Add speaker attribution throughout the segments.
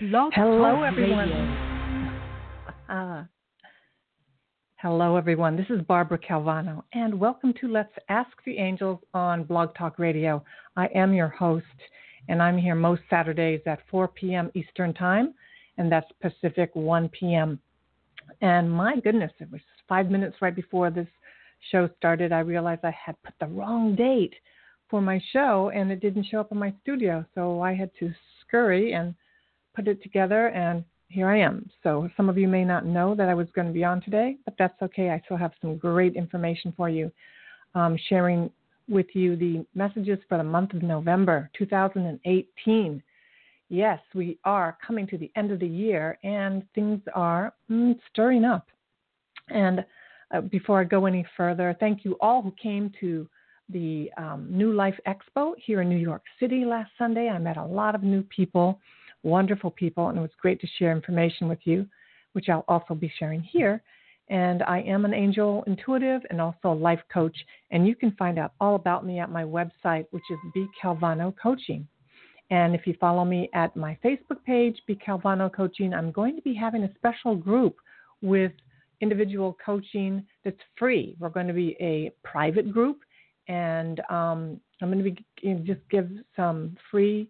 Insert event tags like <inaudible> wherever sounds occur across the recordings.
Speaker 1: Blog
Speaker 2: Hello, everyone. Uh, <laughs> hello, everyone. This is Barbara Calvano, and welcome to Let's Ask the Angels on Blog Talk Radio. I am your host, and I'm here most Saturdays at 4 p.m. Eastern Time, and that's Pacific 1 p.m. And my goodness, it was five minutes right before this show started. I realized I had put the wrong date for my show, and it didn't show up in my studio, so I had to scurry and put it together, and here I am. So some of you may not know that I was going to be on today, but that's okay. I still have some great information for you, um, sharing with you the messages for the month of November 2018. Yes, we are coming to the end of the year, and things are mm, stirring up. And uh, before I go any further, thank you all who came to the um, New Life Expo here in New York City last Sunday. I met a lot of new people wonderful people, and it was great to share information with you, which I'll also be sharing here. And I am an angel intuitive and also a life coach. And you can find out all about me at my website, which is B Calvano Coaching. And if you follow me at my Facebook page, B Calvano Coaching, I'm going to be having a special group with individual coaching that's free. We're going to be a private group, and um, I'm going to be just give some free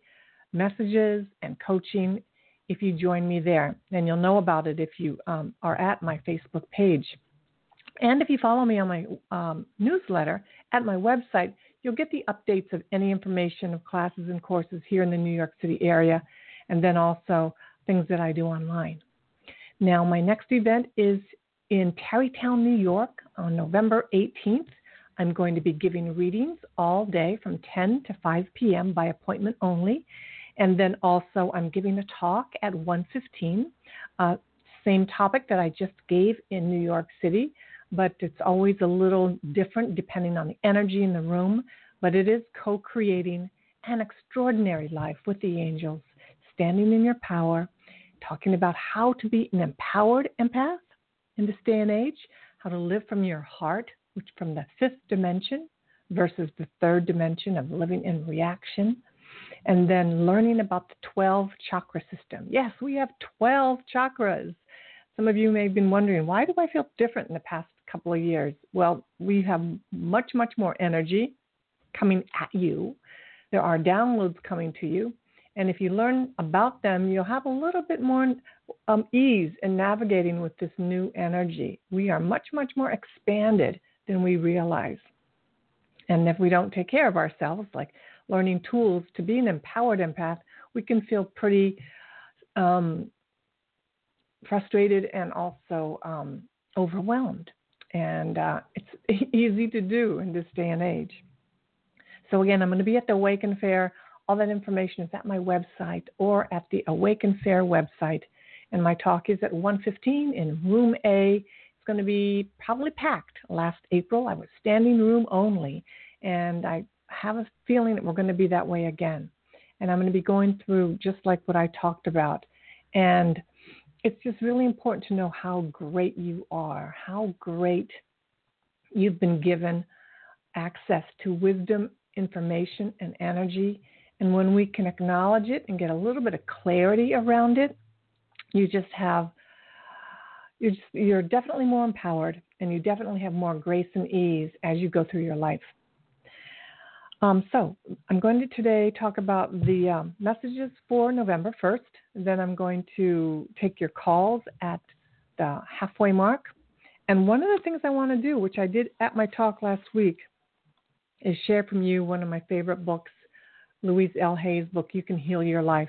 Speaker 2: messages and coaching if you join me there. And you'll know about it if you um, are at my Facebook page. And if you follow me on my um, newsletter at my website, you'll get the updates of any information of classes and courses here in the New York City area, and then also things that I do online. Now, my next event is in Tarrytown, New York on November 18th. I'm going to be giving readings all day from 10 to 5 p.m. by appointment only. And then also, I'm giving a talk at 1:15, uh, same topic that I just gave in New York City, but it's always a little different depending on the energy in the room. But it is co-creating an extraordinary life with the angels, standing in your power, talking about how to be an empowered empath in this day and age, how to live from your heart, which from the fifth dimension versus the third dimension of living in reaction and then learning about the 12 chakra system. Yes, we have 12 chakras. Some of you may have been wondering, why do I feel different in the past couple of years? Well, we have much, much more energy coming at you. There are downloads coming to you. And if you learn about them, you'll have a little bit more um, ease in navigating with this new energy. We are much, much more expanded than we realize. And if we don't take care of ourselves, like learning tools to be an empowered empath, we can feel pretty um, frustrated and also um, overwhelmed. And uh, it's <laughs> easy to do in this day and age. So, again, I'm going to be at the Awaken Fair. All that information is at my website or at the Awaken Fair website. And my talk is at 1:15 in Room A. It's going to be probably packed. Last April, I was standing room only, and I have a feeling that we're going to be that way again. And I'm going to be going through just like what I talked about. And it's just really important to know how great you are, how great you've been given access to wisdom, information, and energy. And when we can acknowledge it and get a little bit of clarity around it, you just have you're, just, you're definitely more empowered and you definitely have more grace and ease as you go through your life. Um, so I'm going to today talk about the um, messages for November 1st. Then I'm going to take your calls at the halfway mark. And one of the things I want to do, which I did at my talk last week, is share from you one of my favorite books, Louise L. Hay's book, You Can Heal Your Life.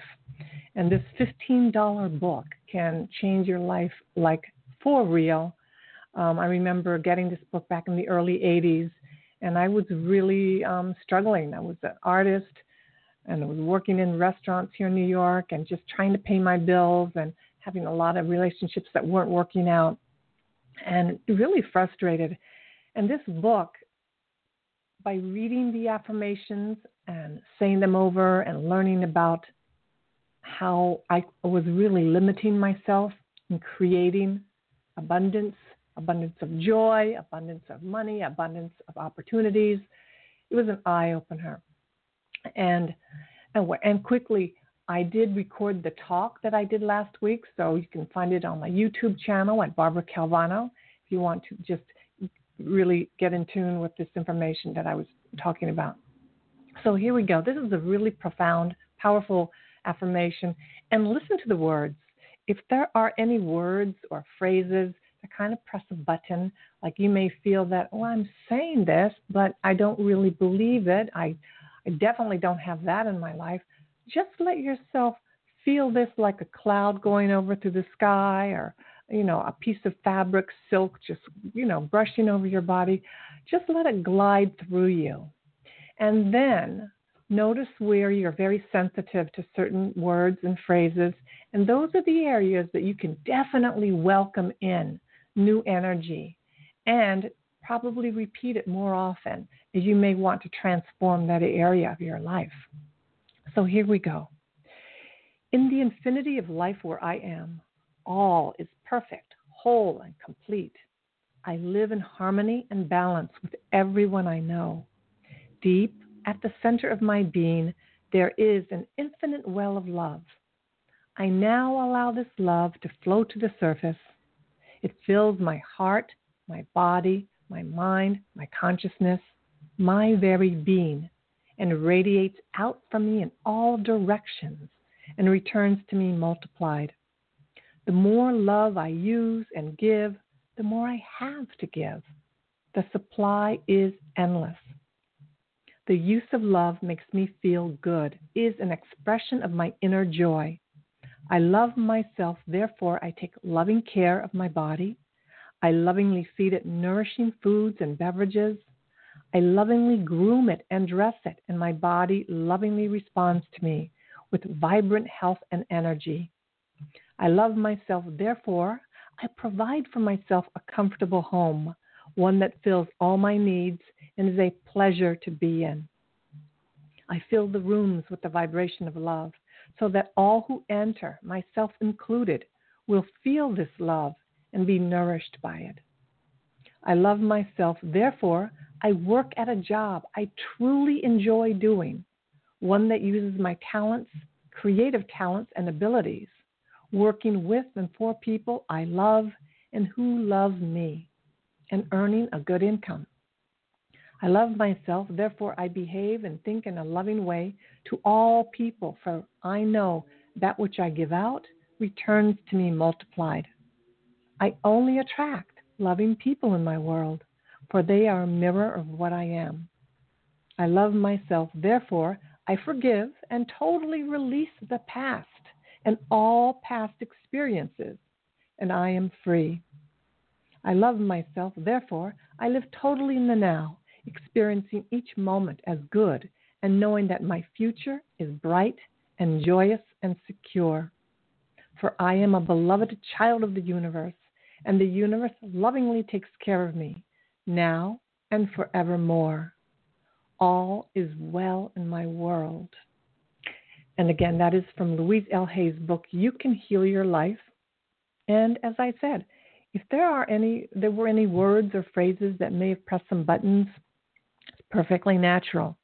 Speaker 2: And this $15 book can change your life like for real. Um, I remember getting this book back in the early 80s and I was really um, struggling. I was an artist and I was working in restaurants here in New York and just trying to pay my bills and having a lot of relationships that weren't working out and really frustrated. And this book, by reading the affirmations and saying them over and learning about how I was really limiting myself in creating abundance abundance of joy, abundance of money, abundance of opportunities. It was an eye opener. And, and, and quickly, I did record the talk that I did last week, so you can find it on my YouTube channel at Barbara Calvano if you want to just really get in tune with this information that I was talking about. So here we go. This is a really profound, powerful affirmation. And listen to the words. If there are any words or phrases that kind of press a button, like you may feel that, oh, I'm saying this, but I don't really believe it. I, I definitely don't have that in my life. Just let yourself feel this like a cloud going over through the sky or you know, a piece of fabric, silk, just, you know, brushing over your body. Just let it glide through you. And then notice where you're very sensitive to certain words and phrases. And those are the areas that you can definitely welcome in new energy and probably repeat it more often as you may want to transform that area of your life. So here we go. In the infinity of life where I am, all is perfect, whole, and complete. I live in harmony and balance with everyone I know. Deep at the center of my being, there is an infinite well of love. I now allow this love to flow to the surface. It fills my heart, my body, my mind, my consciousness, my very being, and radiates out from me in all directions and returns to me multiplied. The more love I use and give, the more I have to give. The supply is endless. The use of love makes me feel good, is an expression of my inner joy. I love myself, therefore, I take loving care of my body. I lovingly feed it nourishing foods and beverages. I lovingly groom it and dress it, and my body lovingly responds to me with vibrant health and energy. I love myself, therefore, I provide for myself a comfortable home, one that fills all my needs and is a pleasure to be in. I fill the rooms with the vibration of love so that all who enter, myself included, will feel this love and be nourished by it. I love myself, therefore, I work at a job I truly enjoy doing, one that uses my talents, creative talents, and abilities working with and for people I love and who love me, and earning a good income. I love myself, therefore I behave and think in a loving way to all people, for I know that which I give out returns to me multiplied. I only attract loving people in my world, for they are a mirror of what I am. I love myself, therefore I forgive and totally release the past and all past experiences, and I am free. I love myself, therefore, I live totally in the now, experiencing each moment as good and knowing that my future is bright and joyous and secure. For I am a beloved child of the universe, and the universe lovingly takes care of me, now and forevermore. All is well in my world. And again, that is from Louise L. Hay's book, You Can Heal Your Life. And as I said, if there are any there were any words or phrases that may have pressed some buttons, perfectly natural.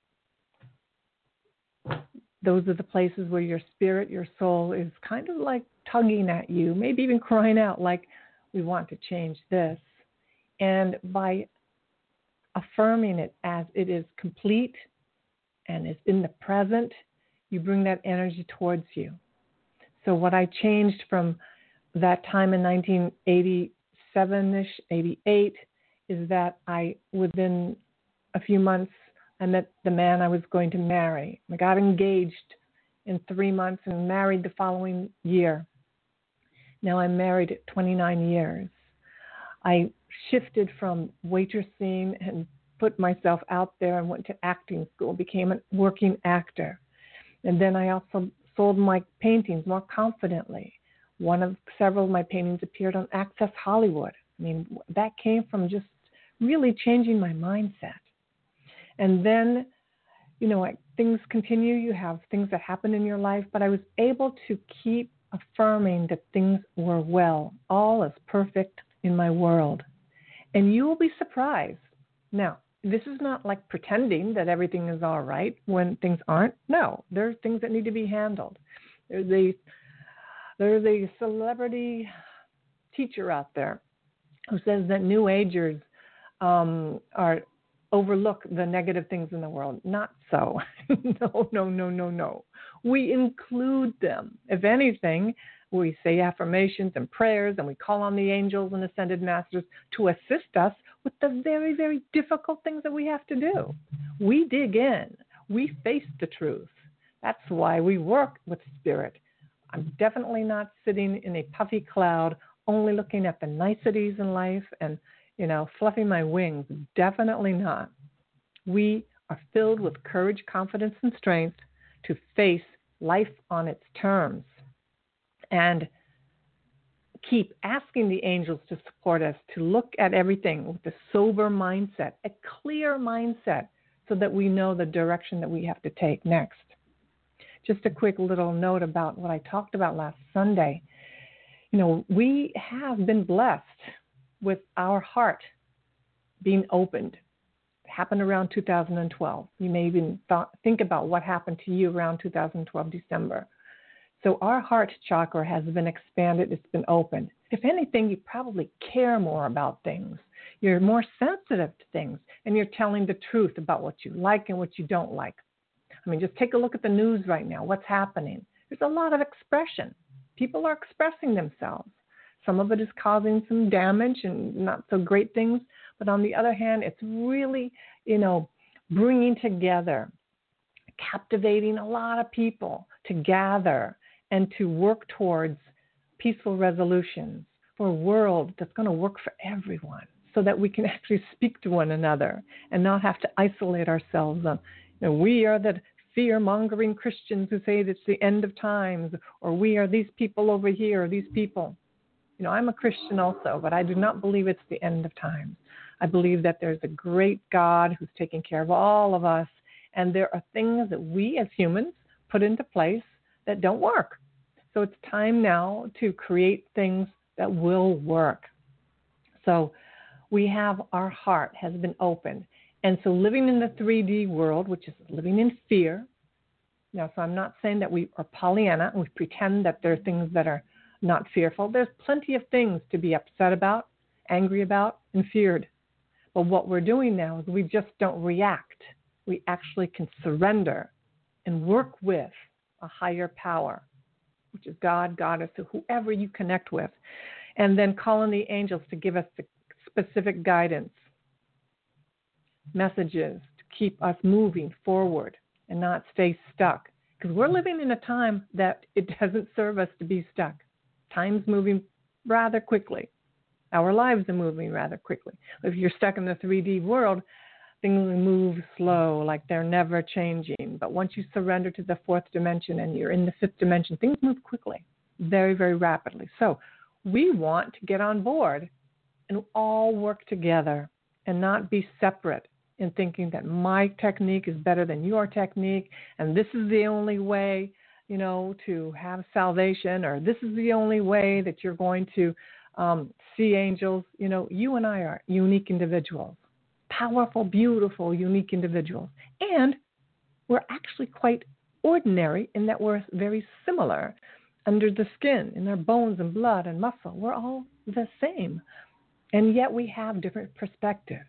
Speaker 2: Those are the places where your spirit, your soul is kind of like tugging at you, maybe even crying out like we want to change this. And by affirming it as it is complete and is in the present you bring that energy towards you. So, what I changed from that time in 1987 ish, 88, is that I, within a few months, I met the man I was going to marry. I got engaged in three months and married the following year. Now I'm married at 29 years. I shifted from waitressing and put myself out there and went to acting school, became a working actor. And then I also sold my paintings more confidently. One of several of my paintings appeared on Access Hollywood. I mean, that came from just really changing my mindset. And then, you know, things continue. You have things that happen in your life, but I was able to keep affirming that things were well. All is perfect in my world. And you will be surprised. Now, this is not like pretending that everything is all right when things aren't. No, there are things that need to be handled. There's a there's a celebrity teacher out there who says that New Agers um, are overlook the negative things in the world. Not so. <laughs> no, no, no, no, no. We include them. If anything, we say affirmations and prayers and we call on the angels and ascended masters to assist us with the very, very difficult things that we have to do. We dig in, we face the truth. That's why we work with spirit. I'm definitely not sitting in a puffy cloud only looking at the niceties in life and, you know, fluffing my wings. Definitely not. We are filled with courage, confidence, and strength to face life on its terms and keep asking the angels to support us to look at everything with a sober mindset, a clear mindset, so that we know the direction that we have to take next. Just a quick little note about what I talked about last Sunday. You know, we have been blessed with our heart being opened. It happened around 2012. You may even think about what happened to you around 2012 December. So our heart chakra has been expanded, it's been opened. If anything, you probably care more about things. You're more sensitive to things, and you're telling the truth about what you like and what you don't like. I mean, just take a look at the news right now. What's happening? There's a lot of expression. People are expressing themselves. Some of it is causing some damage and not so great things, but on the other hand, it's really, you know, bringing together, captivating a lot of people to gather and to work towards peaceful resolutions for a world that's going to work for everyone so that we can <laughs> actually speak to one another and not have to isolate ourselves. Um, you know, we are the fear mongering Christians who say it's the end of times, or we are these people over here, or these people. You know, I'm a Christian also, but I do not believe it's the end of times. I believe that there's a great God who's taking care of all of us, and there are things that we as humans put into place that don't work. So it's time now to create things that will work. So we have our heart has been opened. And so living in the 3D world, which is living in fear. Now, so I'm not saying that we are Pollyanna and we pretend that there are things that are not fearful. There's plenty of things to be upset about, angry about, and feared. But what we're doing now is we just don't react. We actually can surrender and work with a higher power which is God, Goddess, or whoever you connect with, and then call on the angels to give us the specific guidance, messages to keep us moving forward and not stay stuck. Because we're living in a time that it <laughs> doesn't serve us to be stuck. Time's moving rather quickly. Our lives are moving rather quickly. If you're stuck in the 3D world, things move slow, like they're never changing. But once you surrender to the fourth dimension and you're in the fifth dimension, things move quickly, very, very rapidly. So we want to get on board and all work together and not be separate in thinking that my technique is better than your technique and this is the only way you know to have salvation or this is the only way that you're going to um, see angels you know you and i are unique individuals powerful, beautiful, unique individuals. And we're actually quite ordinary in that we're very similar under the skin, in our bones and blood and muscle. We're all the same. And yet we have different perspectives.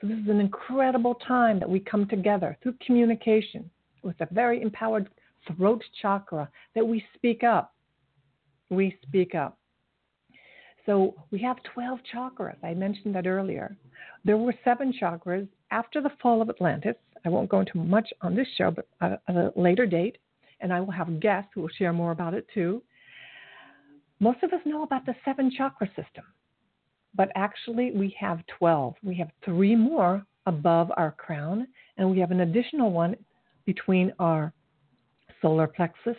Speaker 2: So this is an incredible time that we come together through communication with a very empowered throat chakra that we speak up. We speak up. So we have 12 chakras. I mentioned that earlier. There were seven chakras after the fall of Atlantis. I won't go into much on this show, but at a later date. And I will have guests who will share more about it too. Most of us know about the seven chakra system, but actually we have 12. We have three more above our crown, and we have an additional one between our solar plexus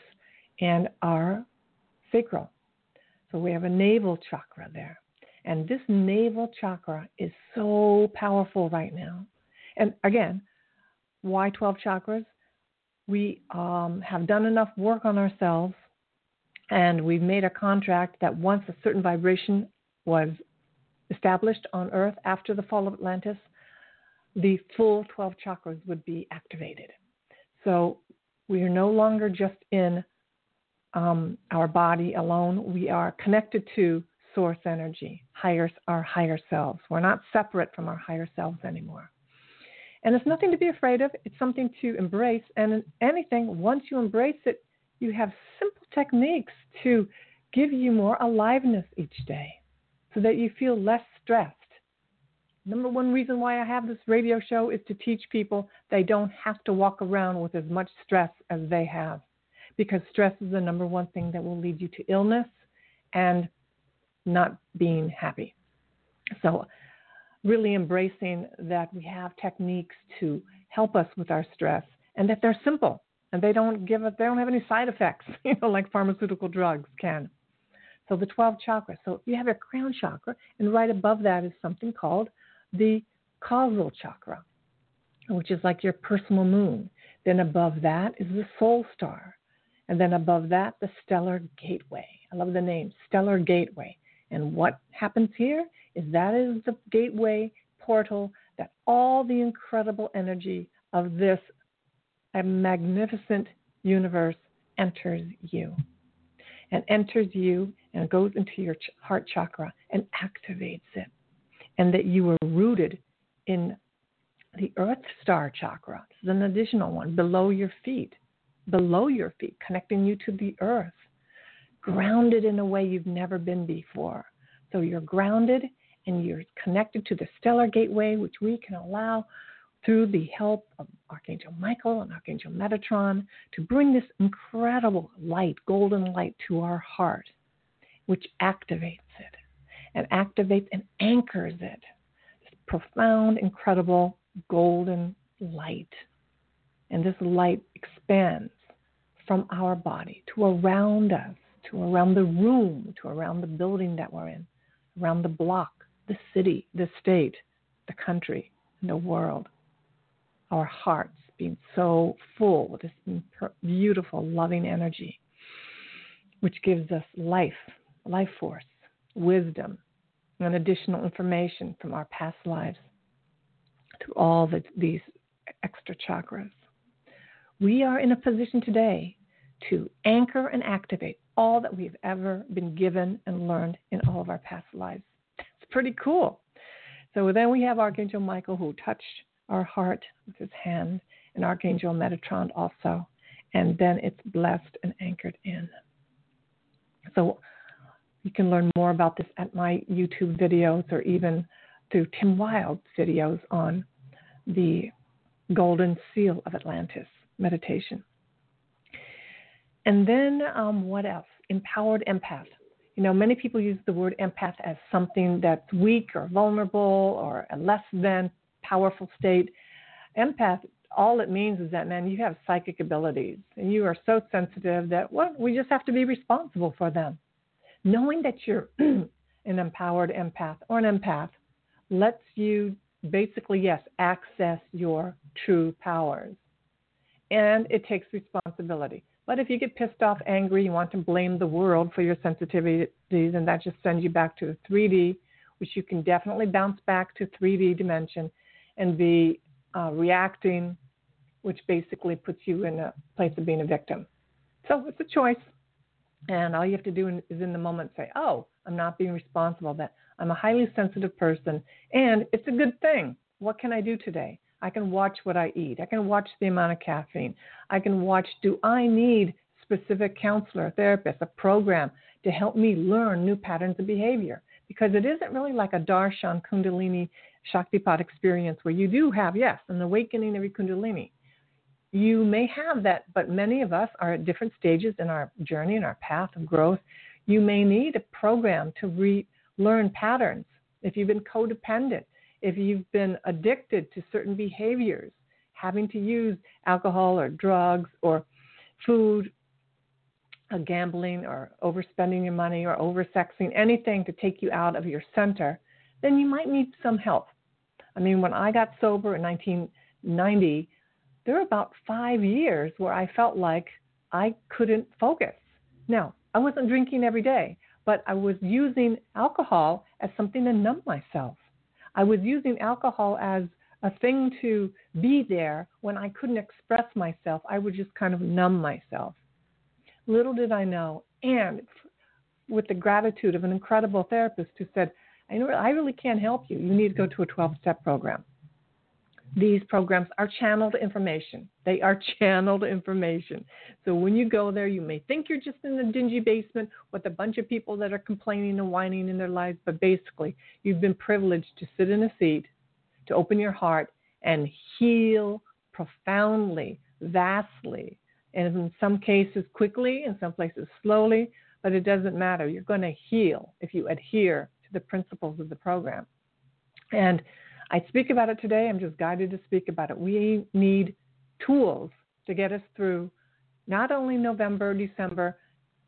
Speaker 2: and our sacral. So we have a navel chakra there. And this navel chakra is so powerful right now. And again, why 12 chakras? We um, have done enough work on ourselves and we've made a contract that once a certain vibration was established on Earth after the fall of Atlantis, the full 12 chakras would be activated. So we are no longer just in um, our body alone. We are connected to source energy, higher, our higher selves. We're not separate from our higher selves anymore. And it's nothing to be afraid of. It's something to embrace. And anything, once you embrace it, you have simple techniques to give you more aliveness each day so that you feel less stressed. Number one reason why I have this radio show is to teach people they don't have to walk around with as much stress as they have because stress is the number one thing that will lead you to illness and not being happy. So, really embracing that we have techniques to help us with our stress and that they're simple and they don't give us they don't have any side effects, <laughs> you know, like pharmaceutical drugs can. So the 12 chakras. So you have your crown chakra, and right above that is something called the causal chakra, which is like your personal moon. Then above that is the soul star. And then above that, the stellar gateway. I love the name, stellar gateway. And what happens here is that is the gateway portal that all the incredible energy of this magnificent universe enters you and enters you and goes into your heart chakra and activates it. And that you are rooted in the earth star chakra. This is an additional one below your feet, below your feet, connecting you to the earth, grounded in a way you've never been before. So you're grounded and you're connected to the stellar gateway, which we can allow through the help of Archangel Michael and Archangel Metatron to bring this incredible light, golden light, to our heart, which activates and activates and anchors it. This profound, incredible golden light. And this light expands from our body to around us, to around the room, to around the building that we're in, around the block, the city, the state, the country, and the world our hearts being so full with this beautiful, loving energy, which gives us life, life force, wisdom, and additional information from our past lives through all the, these extra chakras. We are in a position today to anchor and activate all that we've ever been given and learned in all of our past lives. It's pretty cool. So then we have Archangel Michael who touched our heart with his hand, and Archangel Metatron also. And then it's blessed and anchored in. So you can learn more about this at my YouTube videos or even through Tim Whild's videos on the Golden Seal of Atlantis meditation. And then um, what else? Empowered empath. You know, many people use the word empath as something that's weak or vulnerable or a less than powerful state. Empath, all it means is that, man, you have psychic abilities and you are so sensitive that, well, we just have to be responsible for them. Knowing that you're <clears throat> an empowered empath or an empath lets you basically, yes, access your true powers. And it takes responsibility. But if you get pissed off, angry, you want to blame the world for your sensitivities, and that just sends you back to the 3D, which you can definitely bounce back to 3D dimension and be uh, reacting, which basically puts you in a place of being a victim. So it's a choice. And all you have to do is in the moment say, oh, I'm not being responsible, that I'm a highly sensitive person, and it's a good thing. What can I do today? I can watch what I eat. I can watch the amount of caffeine. I can watch, do I need specific counselor, therapist, a program to help me learn new patterns of behavior? Because it isn't really like a darshan kundalini Shaktipat experience where you do have, yes, an awakening of your Kundalini. You may have that, but many of us are at different stages in our journey, in our path of growth. You may need a program to relearn patterns. If you've been codependent, if you've been addicted to certain behaviors, having to use alcohol or drugs or food, or gambling or overspending your money or oversexing, anything to take you out of your center, then you might need some help. I mean, when I got sober in 1990, there were about five years where I felt like I couldn't focus. Now, I wasn't drinking every day, but I was using alcohol as something to numb myself. I was using alcohol as a thing to be there when I couldn't express myself. I would just kind of numb myself. Little did I know. And with the gratitude of an incredible therapist who said, I really can't help you. You need to go to a 12 step program. These programs are channeled information. They are <laughs> channeled information. So when you go there, you may think you're just in a dingy basement with a bunch of people that are complaining and whining in their lives, but basically, you've been privileged to sit in a seat, to open your heart, and heal profoundly, vastly, and in some cases quickly, in some places slowly, but it doesn't matter. You're going to heal if you adhere to the principles of the program. And I speak about it today. I'm just guided to speak about it. We need tools to get us through not only November, December,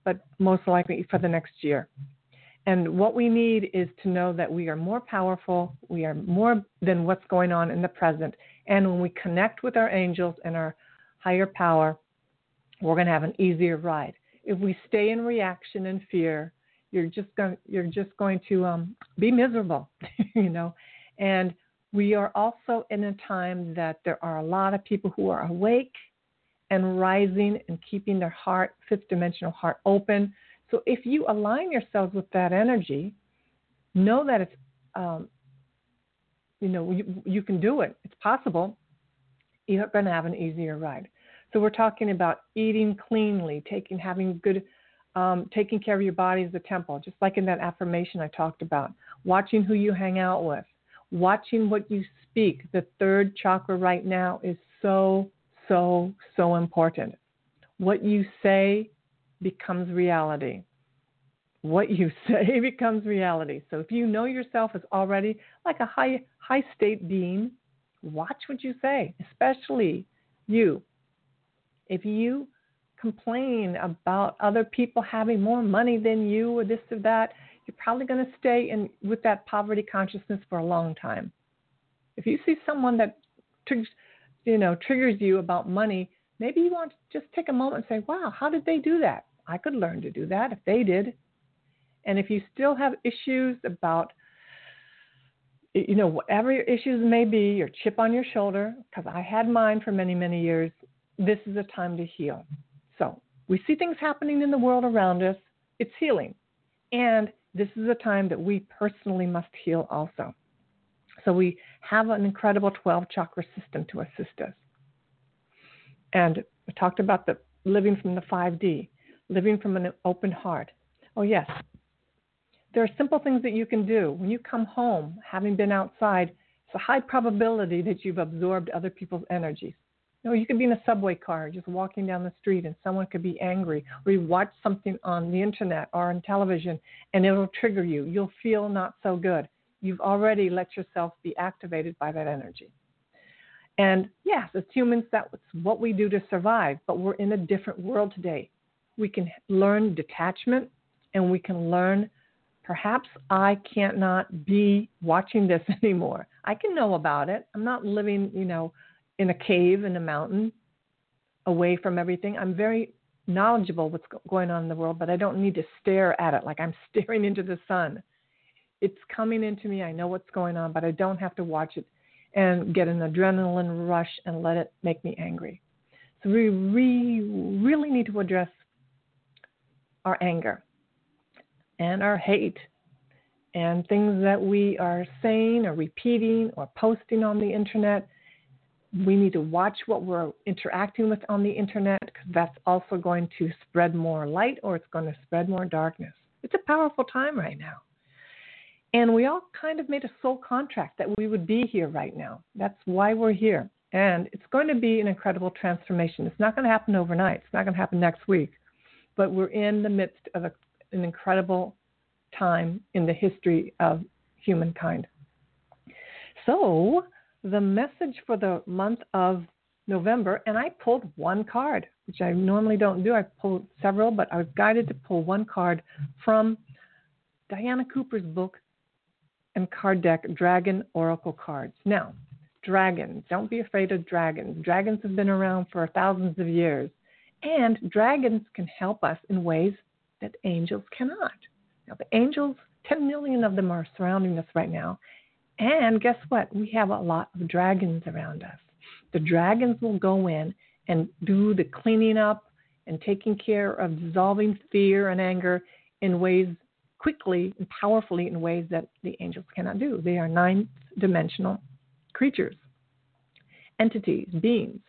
Speaker 2: but most likely for the next year. And what we need is to know that we are more powerful, we are more than what's going on in the present. And when we connect with our angels and our higher power, we're going to have an easier ride. If we stay in reaction and fear, you're just going you're just going to um, be miserable, <laughs> you know. And we are also in a time that there are a lot of people who are awake and rising and keeping their heart, fifth dimensional heart, open. So if you align yourselves with that energy, know that it's, um, you know, you, you can do it. It's possible. You're going to have an easier ride. So we're talking about eating cleanly, taking, having good, um, taking care of your body as a temple, just like in that affirmation I talked about. Watching who you hang out with, watching what you speak, the third chakra right now is so, so, so important. What you say becomes reality. What you <laughs> say becomes reality. So if you know yourself as already like a high high state being, watch what you say, especially you. If you complain about other people having more money than you or this or that, you're probably going to stay in with that poverty consciousness for a long time. If you see someone that triggers, you know, triggers you about money, maybe you want to just take a moment and say, "Wow, how did they do that? I could learn to do that if they did." And if you still have issues about you know, whatever your issues may be, your chip on your shoulder, because I had mine for many, many years, this is a time to heal. So we see things happening in the world around us. It's healing. And this is a time that we personally must heal also. So we have an incredible 12 chakra system to assist us. And we talked about the living from the 5D, living from an open heart. Oh, yes. There are simple things that you can do. When you come home, having been outside, it's a high probability that you've absorbed other people's energies. Know, you could be in a subway car, just walking down the street, and someone could be angry, or you watch something on the internet or on television, and it'll trigger you. You'll feel not so good. You've already let yourself be activated by that energy. And yes, as humans, that's what we do to survive, but we're in a different world today. We can learn detachment and we can learn perhaps I can't not be watching this <laughs> anymore. I can know about it. I'm not living, you know, in a cave in a mountain away from everything. I'm very knowledgeable what's going on in the world, but I don't need to stare at it like I'm <laughs> staring into the sun. It's coming into me. I know what's going on, but I don't have to watch it and get an adrenaline rush and let it make me angry. So we re- really need to address our anger and our hate and things that we are saying or repeating or posting on the internet we need to watch what we're interacting with on the internet because that's also going to spread more light or it's going to spread more darkness. It's a powerful time right now. And we all kind of made a soul contract that we would be here right now. That's why we're here. And it's going to be an incredible transformation. It's not going to happen overnight, it's not going to happen next week. But we're in the midst of a, an incredible time in the history of humankind. So, the message for the month of November, and I pulled one card, which I normally don't do. I pulled several, but I was guided to pull one card from Diana Cooper's book and card deck, Dragon Oracle Cards. Now, dragons, don't be afraid of dragons. Dragons have been around for thousands of years, and dragons can help us in ways that angels cannot. Now, the angels, 10 million of them are surrounding us right now, and guess what? We have a lot of dragons around us. The dragons will go in and do the cleaning up and taking care of dissolving fear and anger in ways quickly and powerfully in ways that the angels cannot do. They are ninth dimensional creatures, entities, beings.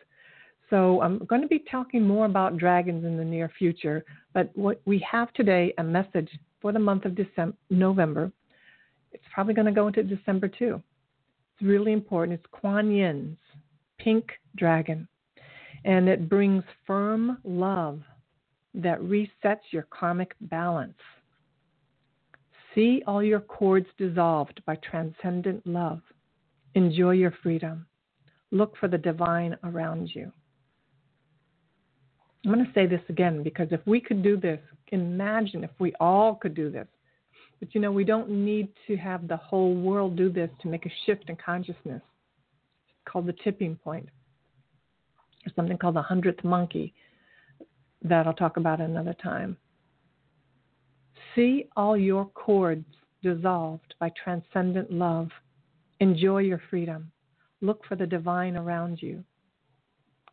Speaker 2: So I'm going to be talking more about dragons in the near future, but what we have today a message for the month of December, November. It's probably going to go into December too. It's really important. It's Kuan Yin's pink dragon, and it brings firm love that resets your karmic balance. See all your cords dissolved by transcendent love. Enjoy your freedom. Look for the divine around you. I'm going to say this again because if we could do this, imagine if we all could do this. But you know, we don't need to have the whole world do this to make a shift in consciousness. It's called the tipping point. There's something called the hundredth monkey that I'll talk about another time. See all your cords dissolved by transcendent love. Enjoy your freedom. Look for the divine around you.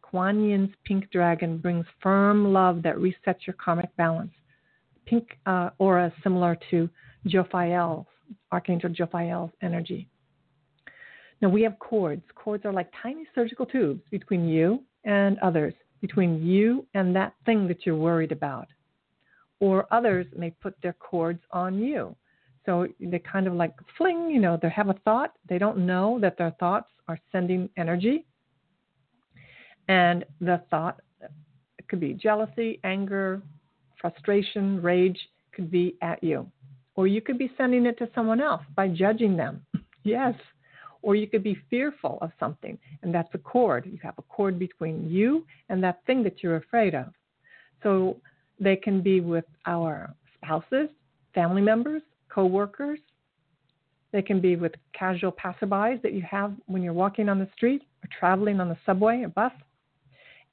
Speaker 2: Kuan Yin's pink dragon brings firm love that resets your karmic balance. Pink uh, aura is similar to Jophiel's, Archangel Jophiel's energy. Now we have cords. Cords are like tiny surgical tubes between you and others, between you and that thing that you're worried about. Or others may put their cords on you. So they kind of like fling, you know, they have a thought. They don't know that their thoughts are sending energy and the thought could be jealousy, anger, frustration, rage could be at you. Or you could be sending it to someone else by judging them. yes. Or you could be fearful of something, and that's a cord. You have a cord between you and that thing that you're afraid of. So they can be with our spouses, family members, co-workers. They can be with casual passerbys that you have when you're walking on the street or traveling on the subway or bus.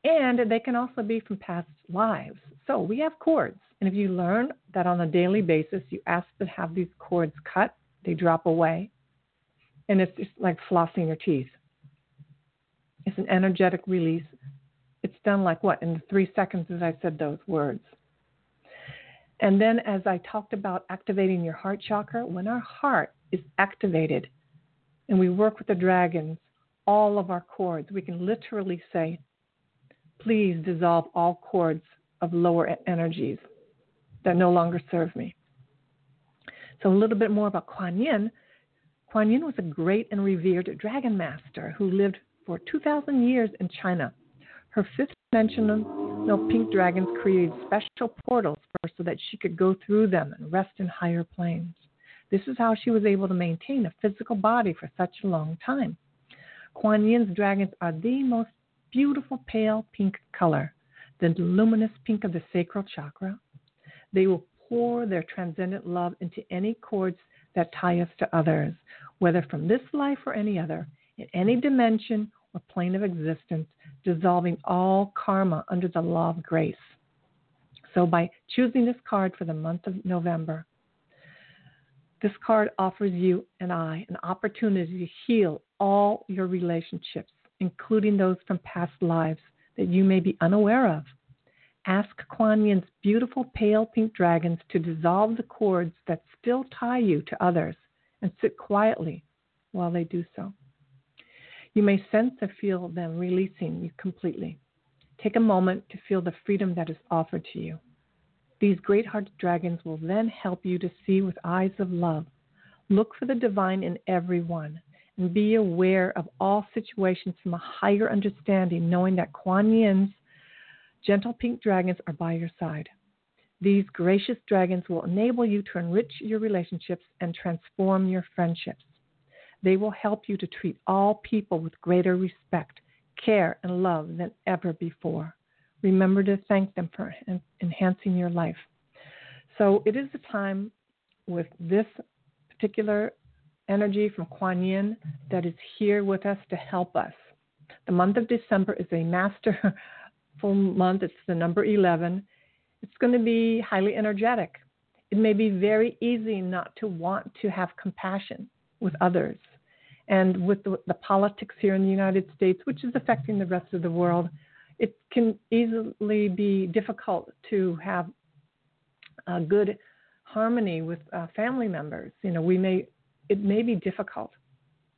Speaker 2: And they can also be from past lives. So we have cords. And if you learn that on a daily basis, you ask to have these cords cut, they drop away. And it's just like flossing your teeth. It's an energetic release. It's done like what? In three seconds as I said those words. And then, as I talked about activating your heart chakra, when our heart is activated and we work with the dragons, all of our cords, we can literally say, please dissolve all cords of lower energies that no longer serve me. So, a little bit more about Kuan Yin. Kuan Yin was a great and revered dragon master who lived for 2,000 years in China. Her fifth dimensional pink dragons created special portals for her so that she could go through them and rest in higher planes. This is how she was able to maintain a physical body for such a long time. Kuan Yin's dragons are the most beautiful pale pink color, the luminous pink of the sacral chakra. They will pour their transcendent love into any cords that tie us to others, whether from this life or any other, in any dimension or plane of existence, dissolving all karma under the law of grace. So, by choosing this card for the month of November, this card offers you and I an opportunity to heal all your relationships including those from past lives that you may be unaware of. Ask Kuan Yin's beautiful pale pink dragons to dissolve the cords that still tie you to others and sit quietly while they do so. You may sense or feel them releasing you completely. Take a moment to feel the freedom that is offered to you. These great hearted dragons will then help you to see with eyes of love. Look for the divine in everyone and be aware of all situations from a higher understanding, knowing that Kuan Yin's gentle pink dragons are by your side. These gracious dragons will enable you to enrich your relationships and transform your friendships. They will help you to treat all people with greater respect, care, and love than ever before. Remember to thank them for enhancing your life. So it is a time with this particular energy from Kuan Yin that is here with us to help us. The month of December is a master full <laughs> month. It's the number 11. It's going to be highly energetic. It may be very easy not to want to have compassion with others. And with the, the politics here in the United States, which is affecting the rest of the world, it can easily be difficult to have a good harmony with uh, family members. You know, we may it may be difficult.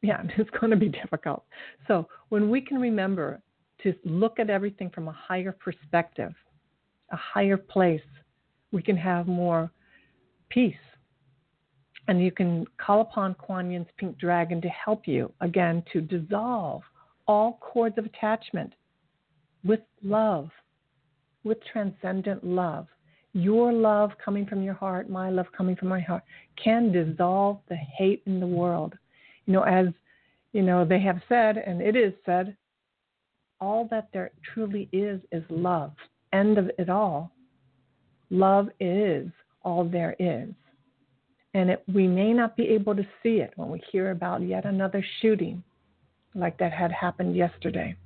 Speaker 2: Yeah, <laughs> it's going to be difficult. So when we can remember to look at everything from a higher perspective, a higher place, we can have more peace. And you can call upon Kuan Yin's pink dragon to help you, again, to dissolve all cords of attachment with love, with transcendent love. Your love coming from your heart, my love coming from my heart, can dissolve the hate in the world. You know, as you know, they have said, and it is said, all that there truly is is love. End of it all. Love is all there is. And it, we may not be able to see it when we hear about yet another shooting like that had happened yesterday.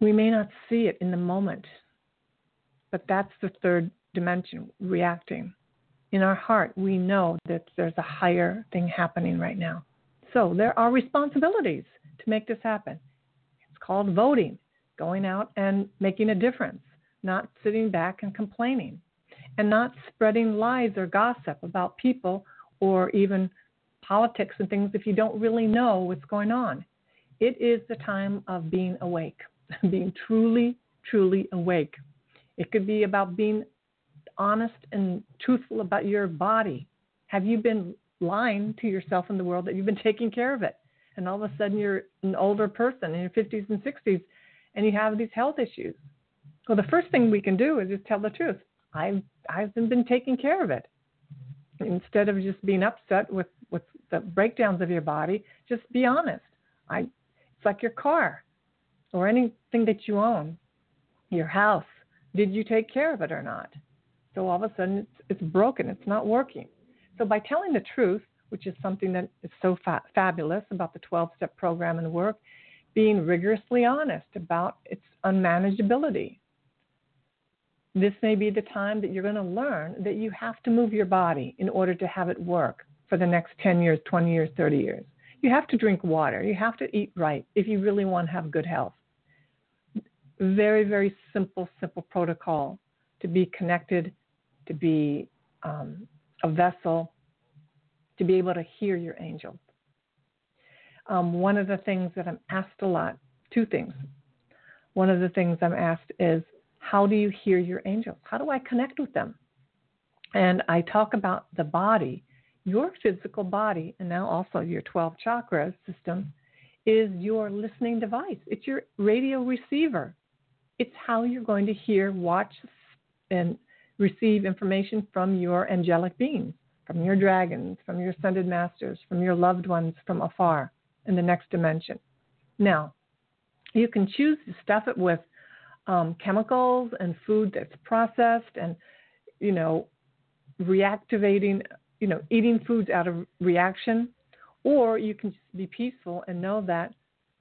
Speaker 2: We may not see it in the moment, but that's the third dimension reacting. In our heart, we know that there's a higher thing happening right now. So there are responsibilities to make this happen. It's called voting, going out and making a difference, not sitting back and complaining, and not spreading lies or gossip about people or even politics and things if you don't really know what's going on. It is the time of being awake, <laughs> being truly, truly awake. It could be about being honest and truthful about your body. Have you been lying to yourself and the world that you've been <laughs> taking care of it? And all of a sudden you're an older person in your 50s and 60s and you have these health issues. Well, the first thing we can do is just tell the truth. I've, I've been taking care of it. Instead of just being upset with, with the breakdowns of your body, just be honest. I, it's like your car or anything that you own, your house. Did you take care of it or not? So all of a sudden it's, it's broken, it's not working. So by telling the truth, which is something that is so fa- fabulous about the 12 step program and work, being rigorously honest about its unmanageability. This may be the time that you're going to learn that you have to move your body in order to have it work for the next 10 years, 20 years, 30 years. You have to drink water. You have to eat right if you really want to have good health. Very, very simple, simple protocol to be connected, to be um, a vessel, to be able to hear your angels. Um, one of the things that I'm asked a lot, two things. One of the things I'm asked is, how do you hear your angels? How do I connect with them? And I talk about the body your physical body, and now also your 12 chakra system, is your listening device. It's your radio receiver. It's how you're going to hear, watch, and receive information from your angelic beings, from your dragons, from your ascended masters, from your loved ones from afar in the next dimension. Now, you can choose to stuff it with um, chemicals and food that's processed and, you know, reactivating you know, eating foods out of reaction, or you can just be peaceful and know that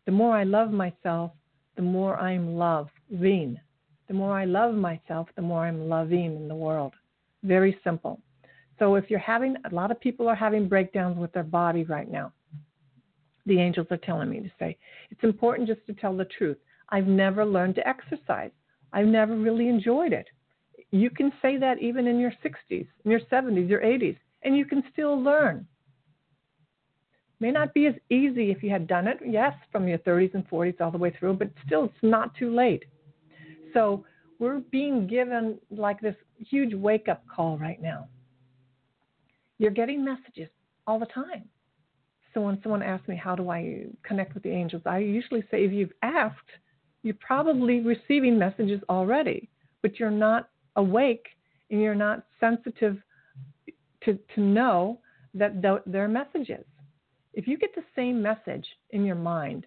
Speaker 2: the more I love myself, the more I'm loving. The more I love myself, the more I'm loving in the world. Very simple. So if you're having, a lot of people are having breakdowns with their body right now. The angels are telling me to say, it's important just to tell the truth. I've never learned to exercise. I've never really enjoyed it. You can say that even in your 60s, in your 70s, your 80s and you can still learn. May not be as easy if you had done it, yes, from your 30s and 40s all the way through, but still, it's not too late. So we're being given like this huge wake up call right now. You're getting messages all the time. So when someone asks me, How do I connect with the angels? I usually say, If you've asked, you're probably receiving messages already, but you're not awake and you're not sensitive to, to know that th- their messages. If you get the same message in your mind,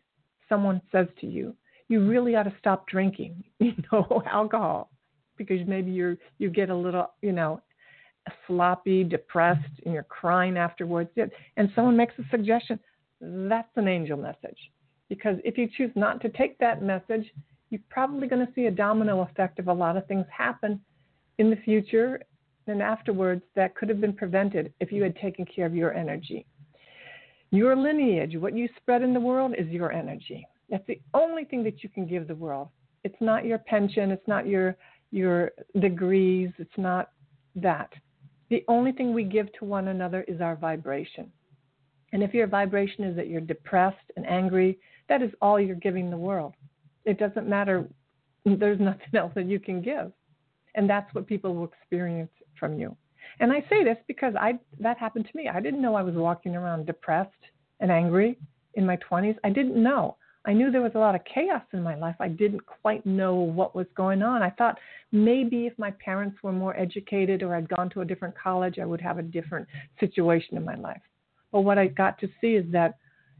Speaker 2: someone says to you, you really ought to stop drinking, <laughs> you know, alcohol, because maybe you're you get a little, you know, sloppy, depressed, and you're crying afterwards. And someone makes a suggestion, that's an angel message. Because if you choose not to take that message, you're probably going to see a domino effect of a lot of things happen in the future and afterwards that could have been prevented if you had taken care of your energy. Your lineage, what you spread in the world, is your energy. That's the only thing that you can give the world. It's not your pension, it's not your your degrees, it's not that. The only thing we give to one another is our vibration. And if your vibration is that you're depressed and angry, that is all you're giving the world. It doesn't matter. There's nothing <laughs> else that you can give. And that's what people will experience from you. And I say this because I that happened to me. I didn't know I was walking around depressed and angry in my 20s. I didn't know. I knew there was a lot of chaos in my life. I didn't quite know what was going on. I thought maybe if my parents were more educated or I'd gone to a different college, I would have a different situation in my life. But what I got to see is that,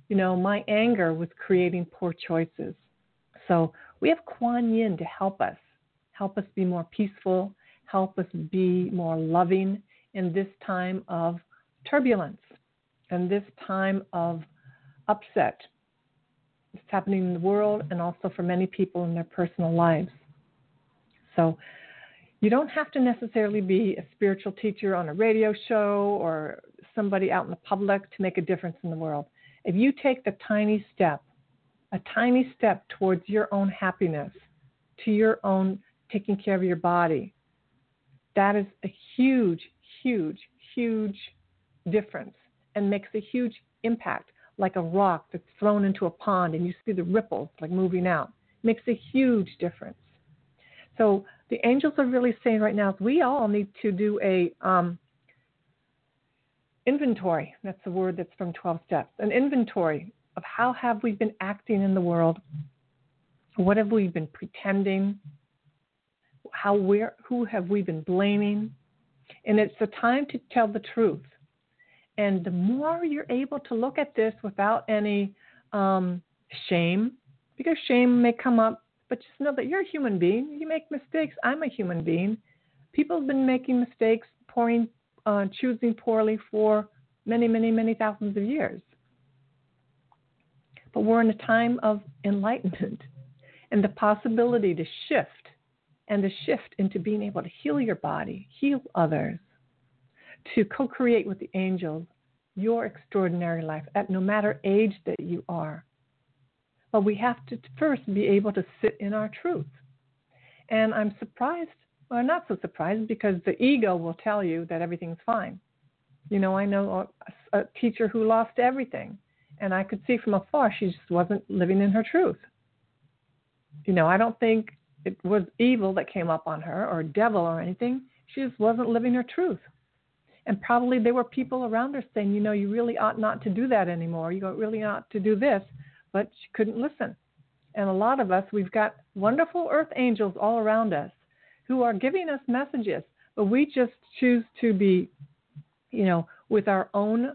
Speaker 2: you know, my anger was creating poor choices. So we have Kuan Yin to help us, help us be more peaceful, help us be more loving in this time of turbulence and this time of upset. It's happening in the world and also for many people in their personal lives. So you don't have to necessarily be a spiritual teacher on a radio show or somebody out in the public to make a difference in the world. If you take the tiny step, a tiny step towards your own happiness, to your own taking care of your body, that is a huge, huge, huge difference and makes a huge impact, like a rock that's thrown into a pond and you see the ripples like moving out. Makes a huge difference. So the angels are really saying right now we all need to do a um, inventory. That's the word that's from 12 steps. An inventory of how have we been acting in the world? What have we been pretending? How where who have we been blaming? And it's the time to tell the truth. And the more you're able to look at this without any um, shame, because shame may come up, but just know that you're a human being. You make mistakes. I'm a human being. People have been making mistakes, pouring, uh, choosing poorly for many, many, many thousands of years. But we're in a time of enlightenment and the possibility to shift and to shift into being able to heal your body, heal others, to co create with the angels your extraordinary life at no matter age that you are. But we have to first be able to sit in our truth. And I'm surprised, well, not so surprised, because the ego will tell you that everything's fine. You know, I know a, a teacher who lost everything, and I could see from afar she just wasn't living in her truth. You know, I don't think it was evil that came up on her or devil or anything. She just wasn't living her truth. And probably there were people around her saying, you know, you really ought not to do that anymore. You really ought to do this. But she couldn't listen. And a lot of us, we've got wonderful earth angels all around us who are giving us messages, but we just choose to be, you know, with our own.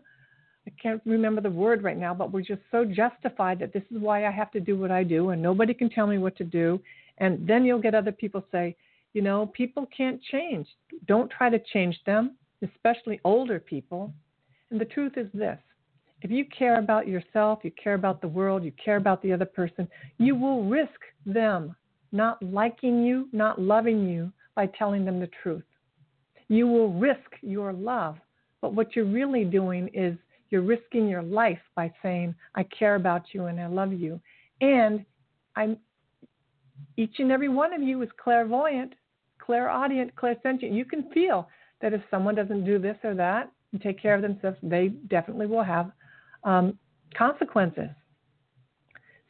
Speaker 2: I can't remember the word right now, but we're just so justified that this is why I have to do what I do, and nobody can tell me what to do. And then you'll get other people say, you know, people can't change. Don't try to change them especially older people. And the truth is this if you care about yourself, you care about the world, you care about the other person, you will risk them not liking you, not loving you by telling them the truth. You will risk your love, but what you're really doing is you're risking your life by saying, I care about you and I love you. And I'm each and every one of you is clairvoyant, clairaudient, clairsentient. You can feel that if someone doesn't do this or that and take care of themselves, they definitely will have um, consequences.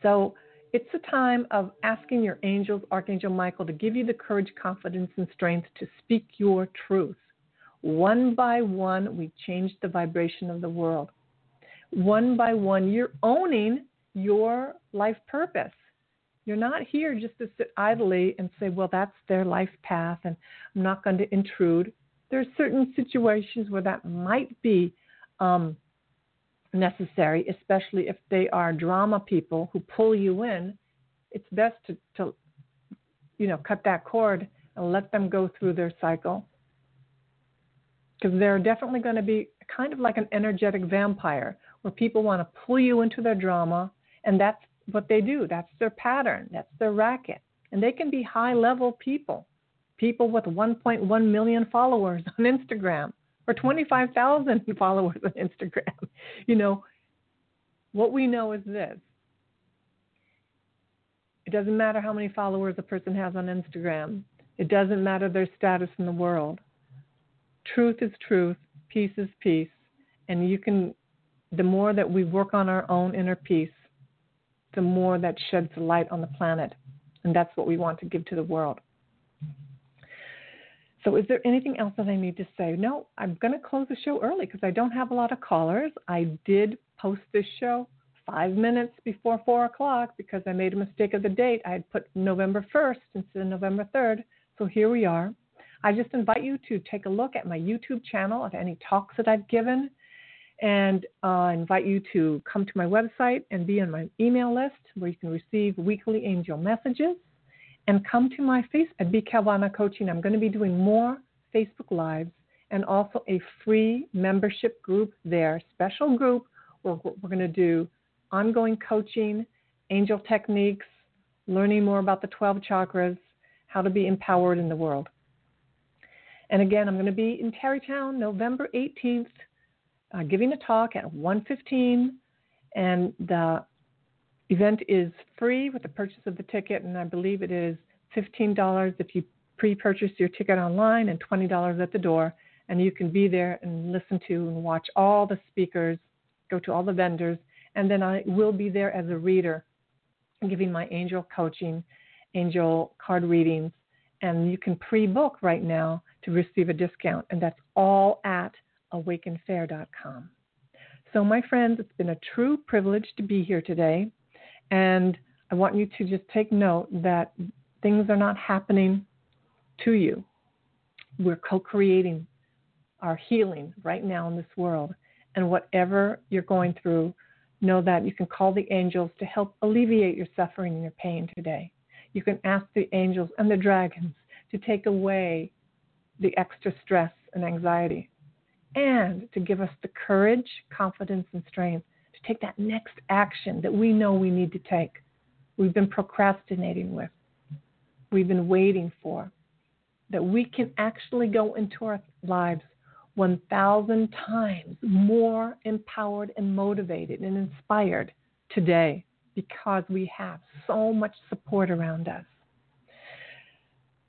Speaker 2: So it's a time of asking your angels, Archangel Michael, to give you the courage, confidence, and strength to speak your truth. One by one, we change the vibration of the world. One by one, you're owning your life purpose. You're not here just to sit idly and say, well, that's their life path and I'm not going to intrude there are certain situations where that might be um, necessary, especially if they are drama people who pull you in. It's best to, to you know, cut that cord and let them go through their cycle. Because they're definitely going to be kind of like an energetic vampire where people want to pull you into their drama, and that's what they do. That's their pattern, that's their racket. And they can be high level people people with 1.1 million followers on Instagram or 25,000 <laughs> followers on Instagram. <laughs> You know, what we know is this It doesn't matter how many followers a person has on Instagram. It doesn't matter their status in the world. Truth is truth, peace is peace. And you can, the more that we work on our own inner peace, the more that sheds light on the planet. And that's what we want to give to the world. So, is there anything else that I need to say? No, I'm going to close the show early because I don't have a lot of callers. I did post this show five minutes before four o'clock because I made a mistake of the date. I had put November 1st instead of November 3rd. So here we are. I just invite you to take a look at my YouTube channel of any talks that I've given and uh, invite you to come to my website and be on my email list where you can receive weekly angel messages and come to my face at B Coaching. I'm going to be doing more Facebook Lives and also a free membership group there, special group where we're going to do ongoing coaching, angel techniques, learning more about the 12 chakras, how to be empowered in the world. And again, I'm going to be in Tarrytown November 18th, uh, giving a talk at 1:15, and the event is free with the purchase of the ticket, and I believe it is $15 if you pre-purchase your ticket online and $20 at the door. And you can be there and listen to and watch all the speakers, go to all the vendors, and then I will be there as a reader, giving my angel coaching, angel card readings, and you can pre-book right now to receive a discount, and that's all at awakenfair.com. So, my friends, it's been a true privilege to be here today, and I want you to just take note that things are not happening to you. We're co creating our healing right now in this world. And whatever you're going through, know that you can call the angels to help alleviate your suffering and your pain today. You can ask the angels and the dragons to take away the extra stress and anxiety and to give us the courage, confidence, and strength to take that next action that we know we need to take. We've been procrastinating with, we've been waiting for, that we can actually go into our lives 1,000 times more empowered and motivated and inspired today because we have so much support around us.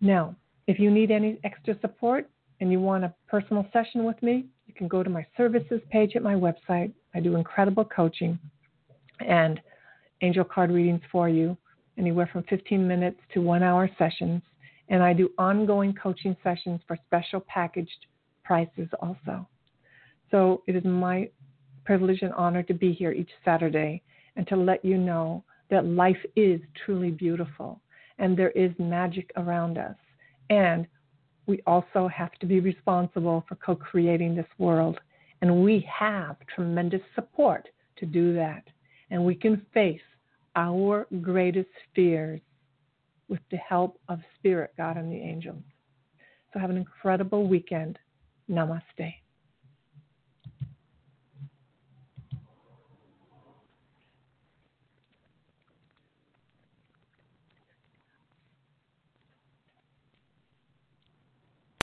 Speaker 2: Now, if you need any extra support and you want a personal session with me, you can go to my services page at my website. I do incredible coaching and angel card readings for you, anywhere from 15 minutes to one hour sessions. And I do ongoing coaching sessions for special packaged prices also. So it is my privilege and honor to be here each Saturday and to let you know that life is truly beautiful and there is magic around us. And we also have to be responsible for co creating this world. And we have tremendous support to do that. And we can face our greatest fears with the help of Spirit, God, and the angels. So have an incredible weekend. Namaste.